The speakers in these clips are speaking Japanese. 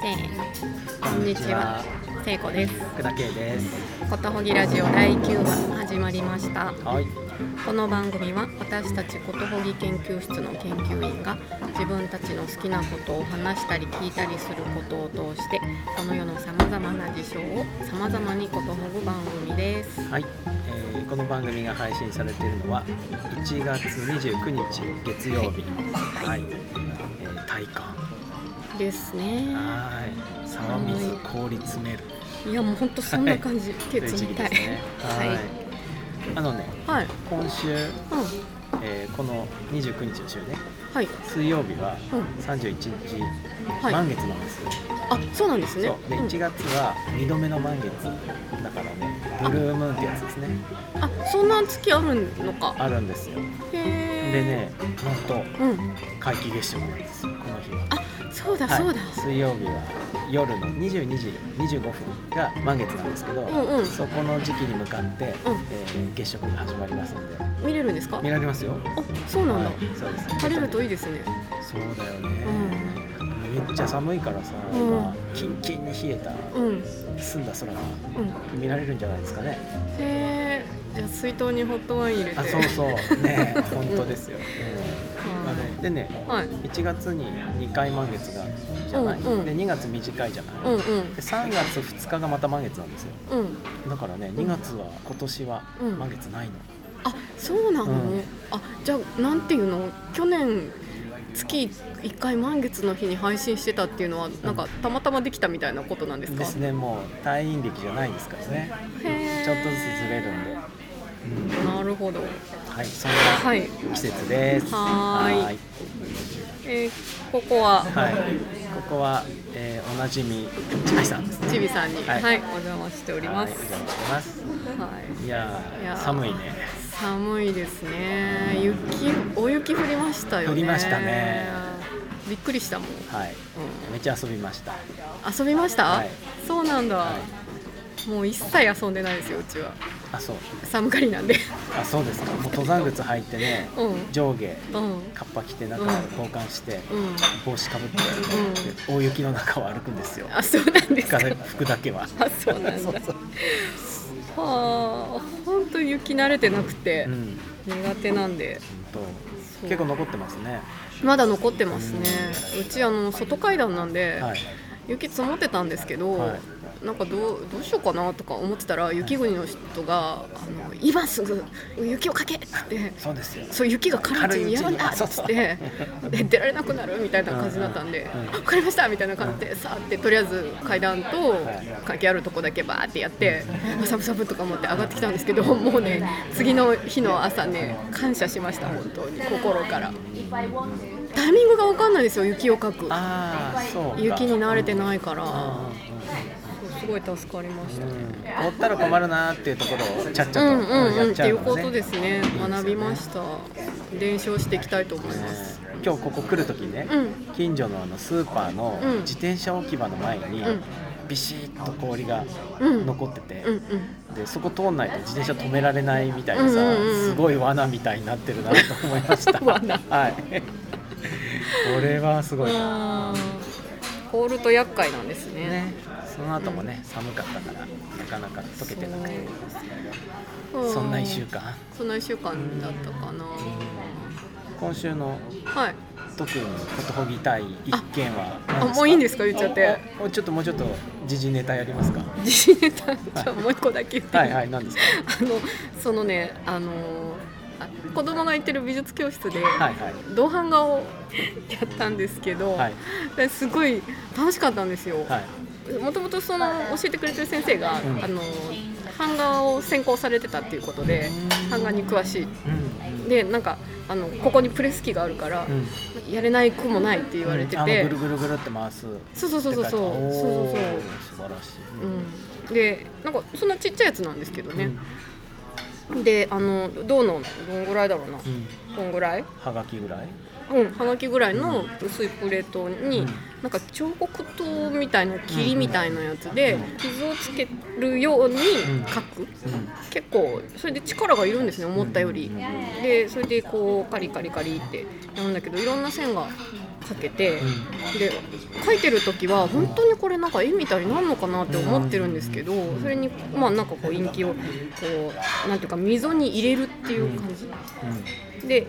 せーのこんにちは聖子です福田圭です。ことほぎラジオ第9話始まりましたはい。この番組は私たちことほぎ研究室の研究員が自分たちの好きなことを話したり聞いたりすることを通してこの世のさまざまな事象をさまざまにことほぐ番組ですはい、えーこの番組が配信されているのは1月29日月曜日。はい。えー、体感。ですねはい。沢水氷詰める。いやもうほんとそんな感じ、手という時冷たい期ですね。はい。はいあのね、はい今週、うんえーこの29日の週ね、はい水曜日はうん31日、はい満月なんですよ。あそうなんですね。でうん1月は2度目の満月だからね、ブルームーンってやつですね。あそんな月あるのかあるんですよ。へえでね、なんとうん皆既月食なんですよ、この日は。あそうだはい。そうだ、水曜日は夜の22時25分が満月なんですけど、うんうん。そこの時期に向かって、うん。えー月食が始まりますので。見れるんですか？見られますよ。あそうなんだ、はいそうです。晴れるといいですね。そうだよね、めっちゃ寒いからさ、うん。今キンキンに冷えたうん。うん澄んだ空がうん。見られるんじゃないですかね。へえじゃあ水筒にホットワイン入れて。あ、そうそう、ね、本当ですよ。うんでね、はい。1月に2回満月がじゃない、うんうん。で2月短いじゃない、うんうん。で3月2日がまた満月なんですよ。うん。だからね2月は今年はうん満月ないの、あそうなの、うん。あじゃあなんていうの？去年月1回満月の日に配信してたっていうのはなんかたまたまできたみたいなことなんですか？ですねもう退院歴じゃないですからね。ちょっとずつずれるんで、うん、なるほど。はいそんなはい、季節です。はーい。はい。えーここは？はい。ここは、えーおなじみちかいさんですね。ちびさんに、ははいいお邪魔しております。はいお邪魔してます。はい。いやーいやー寒いね。寒いですね。雪大雪降りましたよね。降りましたね。びっくりしたもん、はい。めっちゃ遊びました。うん、遊びました、はい。そうなんだ、はもう一切遊んでないですようちは。あそう。寒がりなんで。あそうですか。もう登山靴履いてねうん。上下うん。カッパ着て中うん。交換して、うん。帽子かぶって、で大雪の中を歩くんですよ。あそうなんですか。服だ服だけは。あそうなんだそうそうはあ本当に雪慣れてなくてうん。苦手なんで、とそう。結構残ってますね。まだ残ってますね。うちあの外階段なんで、はい雪積もってたんですけど、はい。なんかどうどうしようかなとか思ってたら雪国の人が「あの今すぐ雪をかけ!」っつって。そうですよ。そう雪が軽いうちに。やるんだっつってで出られなくなるみたいな感じだったんでうんうん「分かりました」みたいな感じでさーってとりあえず階段と関係あるとこだけバーってやってサブサブとか持って上がってきたんですけどもうね次の日の朝ね感謝しました本当に。心からタイミングが分かんないですよ雪をかく。ああそうか。雪に慣れてないから。すごい助かりました。ねうん、追ったら困るなーっていうところをちゃっちゃとうんうんうん。っていうことですね。学びました。伝承していきたいと思いねます。今日ここ来る時ね、うん。近所のあのスーパーのうん。自転車置き場の前に、うん。ビシッと氷がうん。残ってて、うんうん。でそこ通んないと自転車止められないみたいなさ、うんうんうんうん。すごい罠みたいになってるなと思いました。罠。はいこれはすごいあー凍ると厄介なんですね。ね。その後もね、寒かったからなかなか溶けてなくて。そんな1週間？そんな一週間だったかな。今週のはい。特にことほぎたい一件はあ何ですか？もういいんですか？言っちゃって。ちょっともうちょっと時事ネタやりますか？自信ネタ？じゃあもう一個だけ。言っていいはいはい何ですか？あのそのねあのあ子供が行ってる美術教室で銅版画をやったんですけど、はい、すごい楽しかったんですよ。もともとその教えてくれてる先生が、うん、あの版画を専攻されてたっていうことで版画に詳しい、うん、でなんかあのここにプレス機があるから、うん、やれない子もないって言われてて、うん、ぐるぐるぐるって回す。そうそうそうそうそう。そうそう素晴らしい、うん、でなんかそんなちっちゃいやつなんですけどね、であの銅の？どんぐらいだろうな、うん。うんこんぐらい？はがきぐらい？うん、はがきぐらいの薄いプレートに、なんか彫刻刀みたいな霧みたいなやつで傷をつけるように書く、結構それで力がいるんですね思ったより、でそれでこうカリカリカリってやるんだけどいろんな線がかけて、で書いてる時は本当にこれなんか絵みたいになるのかなって思ってるんですけどそれにまあなんかこう陰気をこうなんていうか溝に入れるっていう感じ、で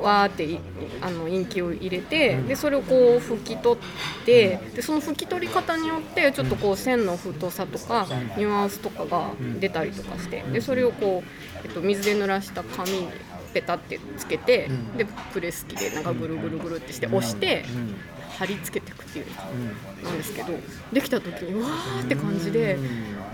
わーっていあの陰気を入れてでそれをこう拭き取ってでその拭き取り方によってちょっとこう線の太さとかニュアンスとかが出たりとかしてでそれをこう、えっと、水で濡らした紙にペタってつけてでプレス機でなんかぐるぐるぐるってして押して貼り付けていくっていうなんですけどできた時にわーって感じで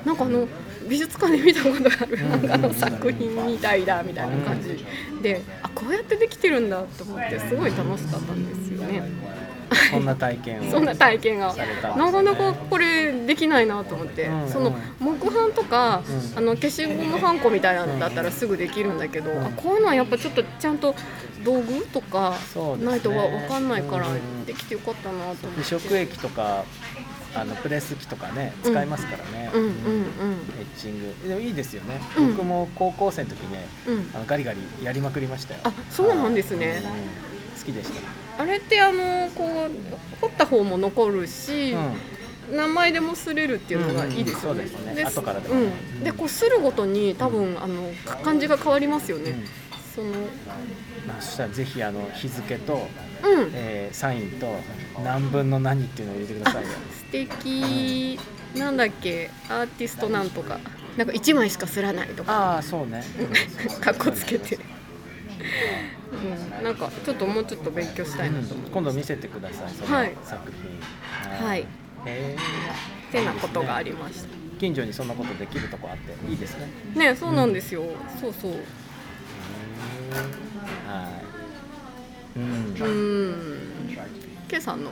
なんかあの美術館で見たことがあるなんかあの作品みたいだみたいな感じであこうやってできてるんだと思ってすごい楽しかったんですよね。そんな体験をそんな体験がなかなかこれできないなと思って、うんその木版とか、あの消しゴムはんこみたいなのだったらすぐできるんだけど、あこういうのはやっぱちょっとちゃんと道具とかないとわ分かんないからうんできてよかったなと思って。腐食液とかあのプレス機とかね使いますからね、うんうんエッチング。でもいいですよね、うん。僕も高校生の時ねうん。うんあのガリガリやりまくりましたよ。あそうなんですねきでした。あれってあのこう彫った方も残るし、名前でも擦れるっていうのがいいですよね。うんうんですね。後からでも。ねうん、でこう擦るごとに多分あの感じが変わりますよね。うん。そのまあ、そしたらぜひあの日付と、うん、えーサインと何分の何っていうのを入れてくださいよ。素敵。なんだっけ？アーティストなんとか。なんか一枚しか擦らないとか。ああそうね。かっこつけて、うん、なんかちょっともうちょっと勉強したいなと思って。今度見せてくださいそのはい。作品。はい、っへてなことがありました。ー近所にそんなことできるとこあっていいですね。ね、そうなんですよ。そうそう。はい。うん。うん。今朝の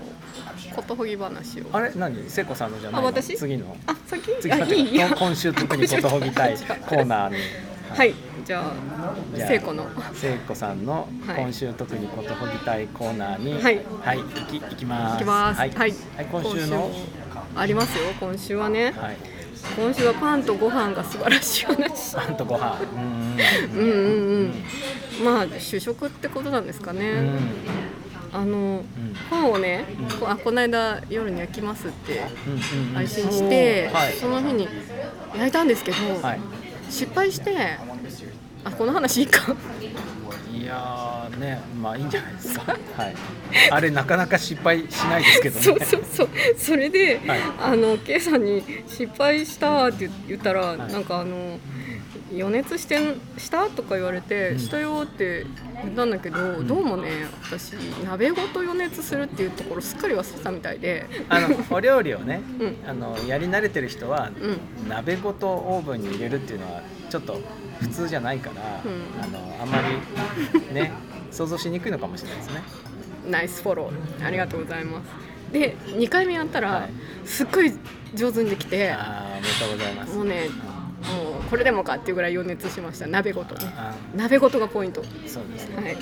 ことほぎ話を。あれ？何？聖子さんのじゃないの？あ私？次の？あ、先？次あ、いい。今今週特にことほぎたいコーナーに。はい、じゃあ聖子の。聖子さんのはい今週特にことほぎたいコーナーにはいはい、行き行きますます。はい、はい、今週の？ありますよ。今週はね。はい今週はパンとご飯が素晴らしい話。パンとご飯うんうんうんうん。まあ、主食ってことなんですかね。あの。パンをね、こあこの間夜に焼きますって配信して、はいその日に焼いたんですけど、はい失敗してあこの話いいか。いやーねまあいいんじゃないですか。はい。あれなかなか失敗しないですけどね。そうそうそう。それで、はい。あの K さんに「失敗した」って言ったら、い。なんかあの「余熱してんした?」とか言われて「うんしたよ」って言ったんだけど、どうもね私鍋ごと余熱するっていうところすっかり忘れてたみたいで。あのお料理をね うん。あのやり慣れてる人は、うん。鍋ごとオーブンに入れるっていうのはちょっと普通じゃないから、うん。あのあんまりね 想像しにくいのかもしれないですね。ナイスフォロー。ありがとうございます。で2回目やったら、はい。すっごい上手にできてあーおめでとうございます。もうねこれでもかっていうぐらい余熱しました。鍋ごとね。あ鍋ごとがポイント。はそうですね。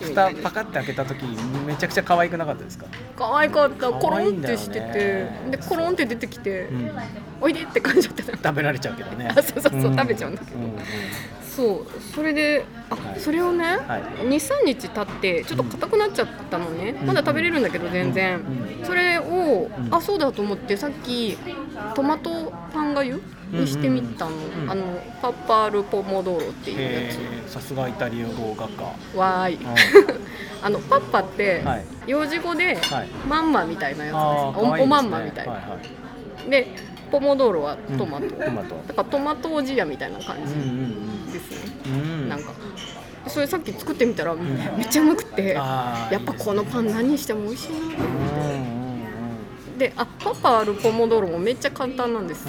い。蓋パカって開けた時めちゃくちゃ可愛くなかったですか？可愛かった。コロンってしてて。でコロンって出てきて、うん、おいでって感じだった。食べられちゃうけどね。あ そうそうそうん。食べちゃうんだけど。うんうん。そう。それであ、はい。それをね、はい。23日経ってちょっと硬くなっちゃったのね、ん。まだ食べれるんだけど全然、うんそれを、ん。あそうだと思ってさっきトマトパンがゆ？にしてみたの、うんあのパッパールポモドーロっていうやへー。さすがイタリア語学科。つわーい。うん。あのパッパって、はい。幼児語で、はい。マンマみたいなやつです。ねおおまんまみたいな、でポモドーロはトマト、うんトマト。だからトマトおじやみたいな感じですね。なんか。それさっき作ってみたら、めっちゃうまくてやっぱこのパン何にしても美味しいなとうん思って。うんうんであパパあるポモドーロもめっちゃ簡単なんです、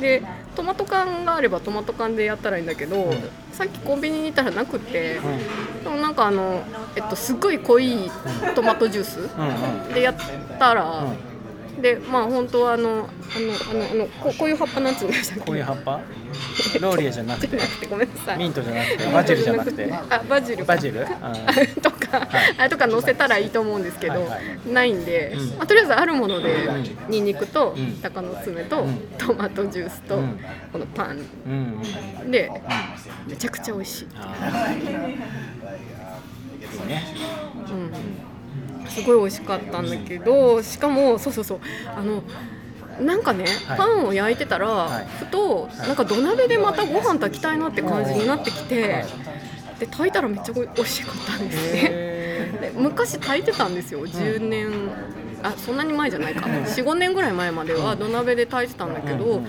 でトマト缶があればトマト缶でやったらいいんだけど、ん。さっきコンビニに行ったらなくて、うん。でもなんかあの、えっと、すっごい濃いトマトジュースうんうん。でやったら、でまあ本当はあのあのあのあのここういう葉っぱなんつうんでしたっけこういう葉っぱ？ローリエじゃなくてごめんなさい。ミントじゃなくて。バジルじゃなくて。あバジルか。バジル、うん とかか、あれとか載せたらいいと思うんですけど、はいはい。ないんで、うん。まあ、とりあえずあるものでうん。にんにくとうん。鷹の爪とうん。トマトジュースとうん。このパン。でめちゃくちゃ美味しい、いいね。うん、すごい美味しかったんだけどしかもそうそうそうあのなんかね、はい。パンを焼いてたら、はい。ふとい。なんか土鍋でまたご飯炊きたいなって感じになってきて、はい。で炊いたらめっちゃ美味しかったんですね。へで昔炊いてたんですよ10年、あそんなに前じゃないか。45年ぐらい前までは土鍋で炊いてたんだけど、うん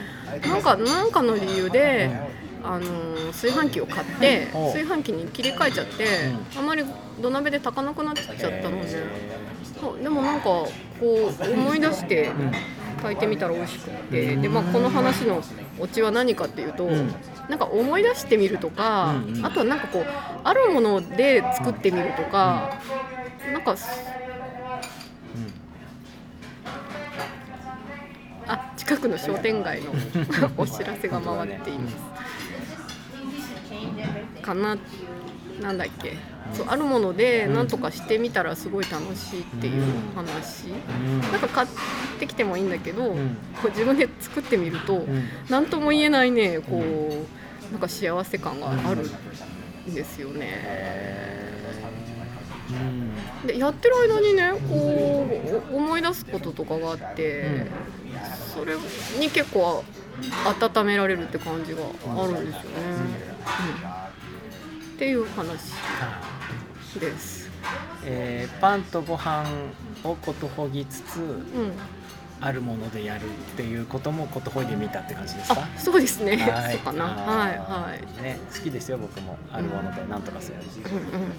なんかなんかの理由で、あのー炊飯器を買ってお炊飯器に切り替えちゃって、あまり土鍋で炊かなくなっちゃったのねへそうでもなんかこう思い出してうん。炊いてみたら美味しくってで、まあ、この話のオチは何かっていうと、ん。なんか思い出してみるとか、うんうん。あとはなんかこうあるもので作ってみるとか、なんかあ近くの商店街の お知らせが回っています。かななんだっけ？そうあるもので何とかしてみたらすごい楽しいっていう話、うん。なんか買ってきてもいいんだけど、ん。こう自分で作ってみると何、とも言えないねこうなんか幸せ感があるんですよね。うん。でやってる間にねこうお思い出すこととかがあって、それに結構温められるって感じがあるんですよね。うんっていう話です。えーパンとご飯をことほぎつつうん、あるものでやるっていうこともことほいで見たって感じですか？あそうですね、はいそうかな。あはいーはい。ね好きですよ僕もあるものでなんとかする、うんうん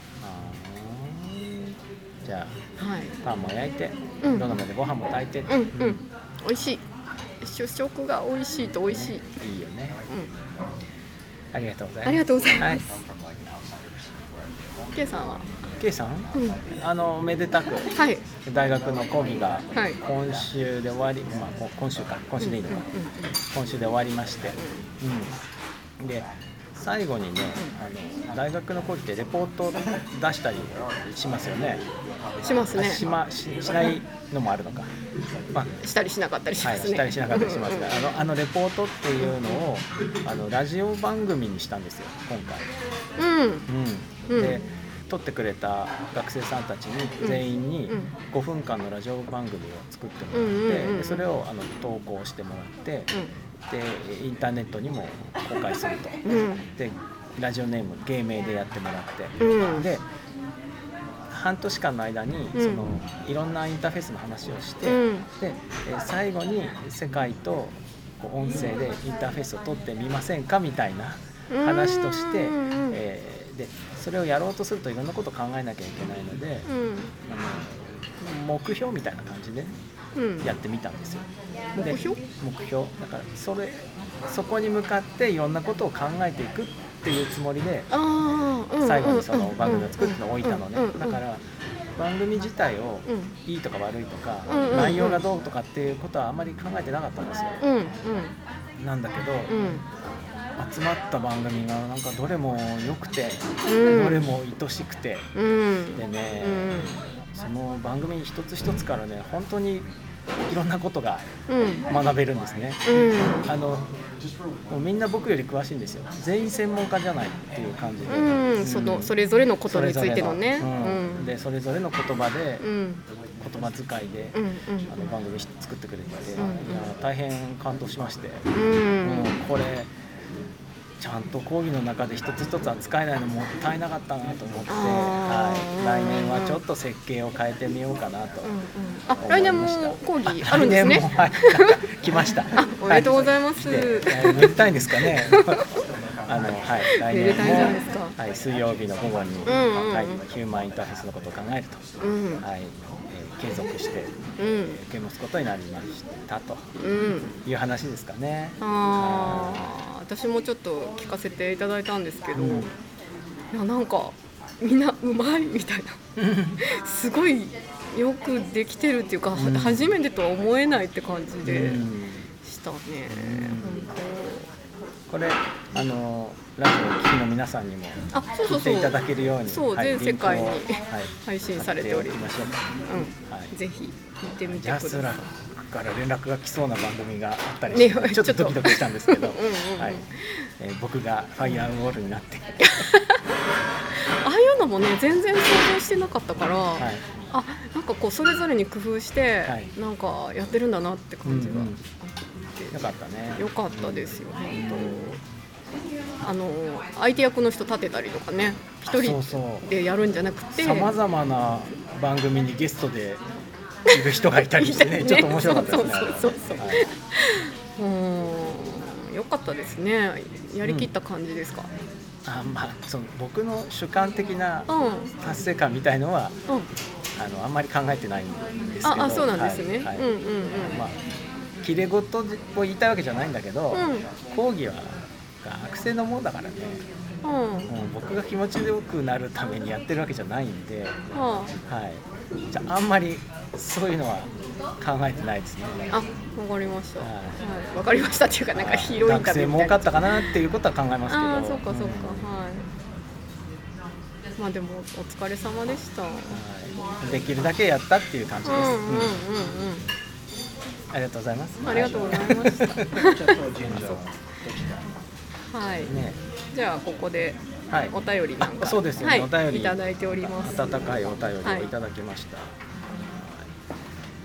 じゃあはい。パンも焼いて、うんどの目でご飯も炊いて、うんうん。美味しい。主食が美味しいと美味しい。いいよねうん。ありがとうございますありがとうございはいます。ケイさんは？K さん？うん。あのめでたくはい。大学の講義がはい今週で終わり、まあこ今週か今週でいいのか、今週で終わりまして、うん、で最後にねあの大学の講義ってレポート出したりしますよね。しますね。あしまししないのもあるのか、まあしたりしなかったりしはい、ますね。したりしなかったりしますが、あのあのレポートっていうのをあのラジオ番組にしたんですよ今回。うん。うん。うん。で撮ってくれた学生さんたちに全員にうん5分間のラジオ番組を作ってもらって、それをあの投稿してもらって、でインターネットにも公開すると。うん。うん。でラジオネーム芸名でやってもらって、うんで半年間の間にうんその、いろんなインターフェースの話をして、うんでえー最後に世界と音声でインターフェースを取ってみませんかみたいな話として、えーでそれをやろうとするといろんなことを考えなきゃいけないので、うん。あの目標みたいな感じでうん。やってみたんですよ。で目標？目標。だからそれそこに向かっていろんなことを考えていくっていうつもりで最後にその番組を作ってのを置いたのね。うんうんうんだから番組自体をうん。いいとか悪いとかうんうんうん。内容がどうとかっていうことはあまり考えてなかったんですよ。うんうん。なんだけどうん。集まった番組がなんかどれも良くてうん。どれも愛しくて。うん。でねうんその番組一つ一つからね本当にいろんなことがうん。学べるんですね。うん。あのもうみんな僕より詳しいんですよ。全員専門家じゃないっていう感じで、うん、そのそれぞれのことについてのね。それぞれの。うん。うん。でそれぞれの言葉で、うん。言葉遣いで、うんあの番組作ってくれてて、うん。いや大変感動しまして、うん。もうこれちゃんと講義の中で一つ一つ扱えないのもったいなかったなと思って、はい、来年はちょっと設計を変えてみようかなと。あ思いました。来年も講義あるんですね。はい。来ました。あおめでとうございます。は来てえーめでたいんですかね。あのはい。来年もはい。水曜日の午後に、んうんうん。はい。ヒューマンインターフェースのことを考えると、うん。はい、えー継続してうん。受け持つことになりましたと。うん。いう話ですかね。ああ私もちょっと聞かせていただいたんですけど、うん。いやなんかみんなうまいみたいな。すごいよくできてるっていうか、はうん。初めてとは思えないって感じで。うんしたね、これあのラジオを聴きの皆さんにも聞いていただけるようにそうはい全世界にはい配信されておりましょうか。うん、はい。ぜひ見てみてください。安らから連絡が来そうな番組があったりして、ねちょっと。ドキドキしたんですけど。うんはい。えー僕がファイアーウォールになって、ああいうのもね全然想像してなかったから、はい、あなんかこうそれぞれに工夫して、はい。なんかやってるんだなって感じが。うんうんよかったね。よかったですよ本当。あの相手役の人立てたりとかね一人でやるんじゃなくて。さまざまな番組にゲストでいる人がいたりしてね ね。ちょっと面白かったですね。そうそうそうそう。は。い。うん。よかったですね。やりきった感じですか、あまあその僕の主観的なうん、うん達成感みたいのはあのあんまり考えてないんですけど。ああそうなんですね、はい。はい。うんうんうん、まあ切れ事を言いたいわけじゃないんだけど、うん講義は学生のものだからね、うんもう僕が気持ちよくなるためにやってるわけじゃないんで、ははい、じゃああんまりそういうのは考えてないですね。あ、あ、わかりました。ははいい、わかりましたっていうか、なんかヒーローインタ学生。儲かったかなっていうことは考えますけど。ああ、そうか、そうか、んはい。まあ、でも、お疲れ様でした。うん、はいできるだけやったっていう感じです。うん、うん、うんありがとうございます。うん。ありがとうございました。はい。ね、じゃあ、ここではい。お便りなんか。あそうですよねはい、お便りいただいております。温かいお便りをいただきました。はい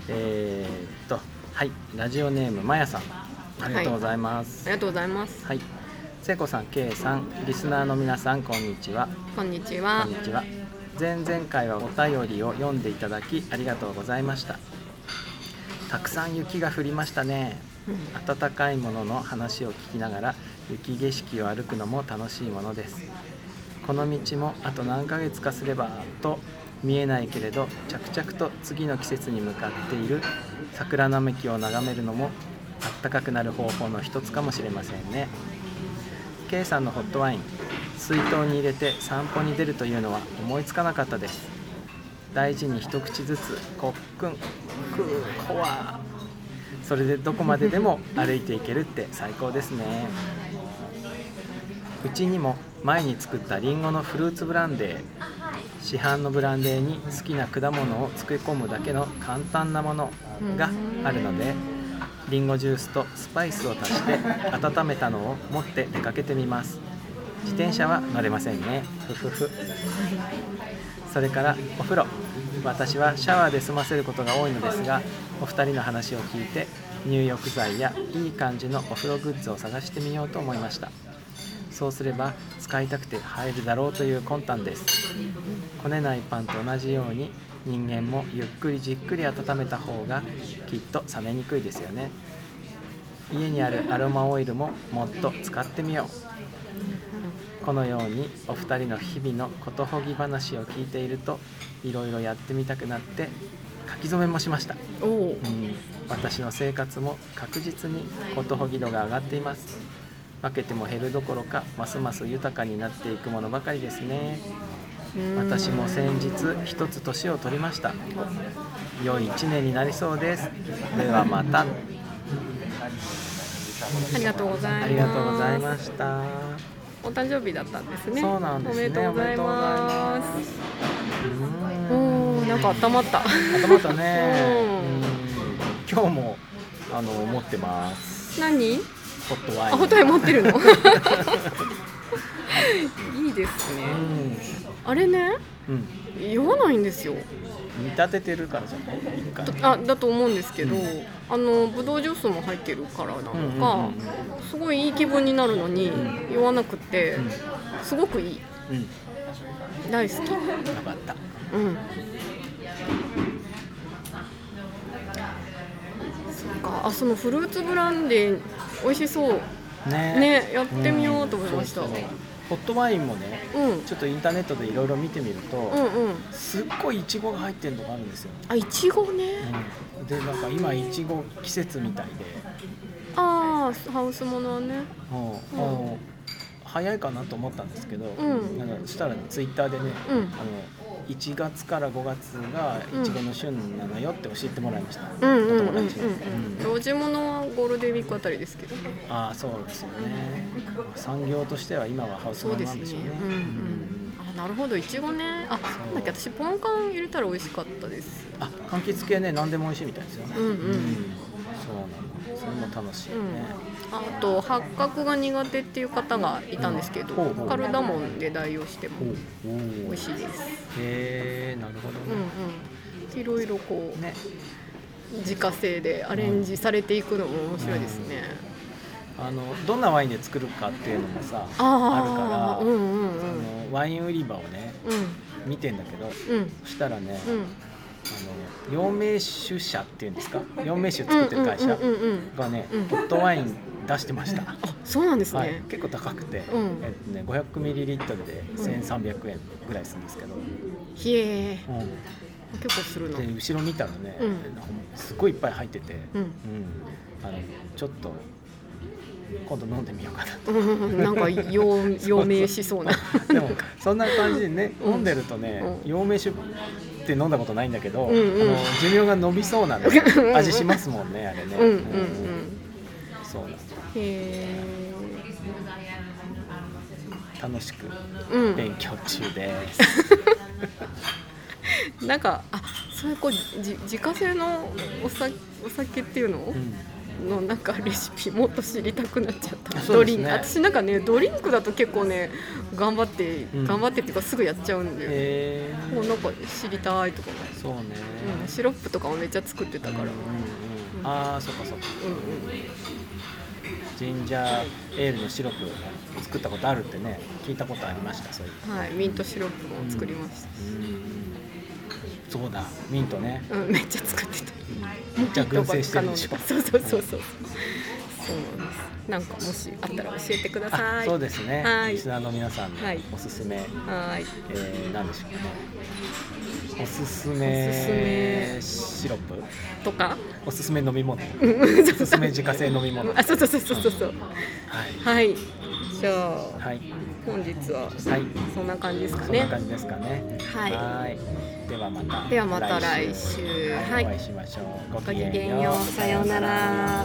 えーっと、はい、ラジオネームまやさん、ありがとうございます。ありがとうございます。はい、聖子さん、けいさん、リスナーの皆さん、こんにちは。こんにちこはんに。ちは。前々回はお便りを読んでいただきありがとうございました。たくさん雪が降りましたね。暖かいものの話を聞きながら雪景色を歩くのも楽しいものです。この道もあと何ヶ月かすればと見えないけれど着々と次の季節に向かっている。桜並木を眺めるのもあったかくなる方法の一つかもしれませんね。K さんのホットワイン水筒に入れて散歩に出るというのは思いつかなかったです。大事に一口ずつこっくんくーこわそれでどこまででも歩いていけるって最高ですね。うちにも前に作ったりんごのフルーツブランデー。市販のブランデーに好きな果物を漬け込むだけの簡単なものがあるのでりんごジュースとスパイスを足して温めたのを持って出かけてみます。自転車は乗れませんね。ふふふ。それからお風呂。私はシャワーで済ませることが多いのですがお二人の話を聞いて入浴剤やいい感じのお風呂グッズを探してみようと思いました。そうすれば使いたくて入るだろうという魂胆です。こねないパンと同じように人間もゆっくりじっくり温めた方がきっと冷めにくいですよね。家にあるアロマオイルももっと使ってみよう。このようにお二人の日々のことほぎ話を聞いているといろいろやってみたくなって書き初めもしました、う。ん、私の生活も確実にことほぎ度が上がっています。分けても減るどころかますます豊かになっていくものばかりですね。私も先日一つ年を取りました。良い一年になりそうです。ではまた。ありがとうございます。ありがとうございましたお誕生日だったんですね。そうなんですねおめでとうございます。ううんん、なんか温まった。頭ったね 今日もあの持ってます何？ホットワインあ、本当に持ってるの？いいですね。あれね、うん、わないんですよ。見立ててるからじゃない？かあ、だと思うんですけど、うんあのブドウジュースも入ってるからなのうんうんうんか、すごいいい気分になるのにうん酔わなくてうん、すごくいい。うん大好き。よかったうん。そっか、あ、そのフルーツブランデー美味しそう。ねね、やってみようと思いました。ホットワインもねうん、ちょっとインターネットでいろいろ見てみると、うん。すっごいイチゴが入ってるのがあるんですよ、あ、いちごね。うん、でなんか今イチゴ季節みたいで、ああ、ハウスものはね。うん。もう早いかなと思ったんですけど、ん。なんかそしたら、ね、ツイッターでね、うん。あの1月から5月がいちごの旬なのよって教えてもらいました、うんうんうんうんお友達にうん。露地物はゴールデンウィークあたりですけど。ねああそうですよね。産業としては今はハウスなんでしょうね。うんうん。あなるほど。いちごね。あなんだっけ私ポンカン入れたら美味しかったです。あ柑橘系ね何でも美味しいみたいですよね。うんうん。そうなのそれも楽しいよね、あと八角が苦手っていう方がいたんですけど、ほうほう。カルダモンで代用しても美味しいです。へえなるほどうんうん。いろいろこうね。ね自家製でアレンジされていくのも面白いですね。あのどんなワインで作るかっていうのもさああ、あるから、うんうんうん。そのワイン売り場をねうん。見てんだけどうん。そしたらね、うん。あの養命酒社っていうんですか？養命酒作ってる会社うんうんうんうん。がね、うん。ホットワイン出してました、あ、そうなんですはい。ね。、結構高くて、うん。えっとね、500ミリリットルで1300円ぐらいするんですけど、ひえうん。結構するな。で後ろ見たらね、うん。すごいいっぱい入ってて、うん。うん。あのちょっと今度飲んでみようかなと。うん、なんか陽 陽明しそうな。でもそんな感じでね、うん。飲んでるとね、うん。陽明酒って飲んだことないんだけど、うんうんあの寿命が伸びそうな、ねうん、味しますもんねあれね。うんうんうん。そうなん楽しく。勉強中です。なんかあそういうこうじ自家製のお酒お酒っていうの、うんのなんかレシピもっと知りたくなっちゃった、ね。ドリンク。私なんかねドリンクだと結構ね頑張って、うん。頑張ってっていうかすぐやっちゃうんで、えもうなんか知りたいとか、ー、そうね。うん、シロップとかもめっちゃ作ってたから、うんうんうん。ああそっかそっか。うんうん。ジンジャーエールのシロップ作ったことあるってね聞いたことありましたそういう。はい、ミントシロップも作りました、うんそうだミントね。うんめっちゃ作ってた。じゃあ燻製してるでしょ。そうそうそうそう。そうなんです。なんかもしあったら教えてくださあい。そうですね、はい。リスナーの皆さんのはい。おすすめ、はい。えー、何でしょうね。おすすおめ。シロップ。とか？おすすめ飲み物。うん。おすすめ自家製飲み物。はあそうそうそうそうそう。そうい。はいじゃあはい。本日ははい。そんな感じですかそんなね感じですかね。はい。はい。ではまたではまた来週。は、はい。いお会いしましょう。ごごきげんよう。さようなら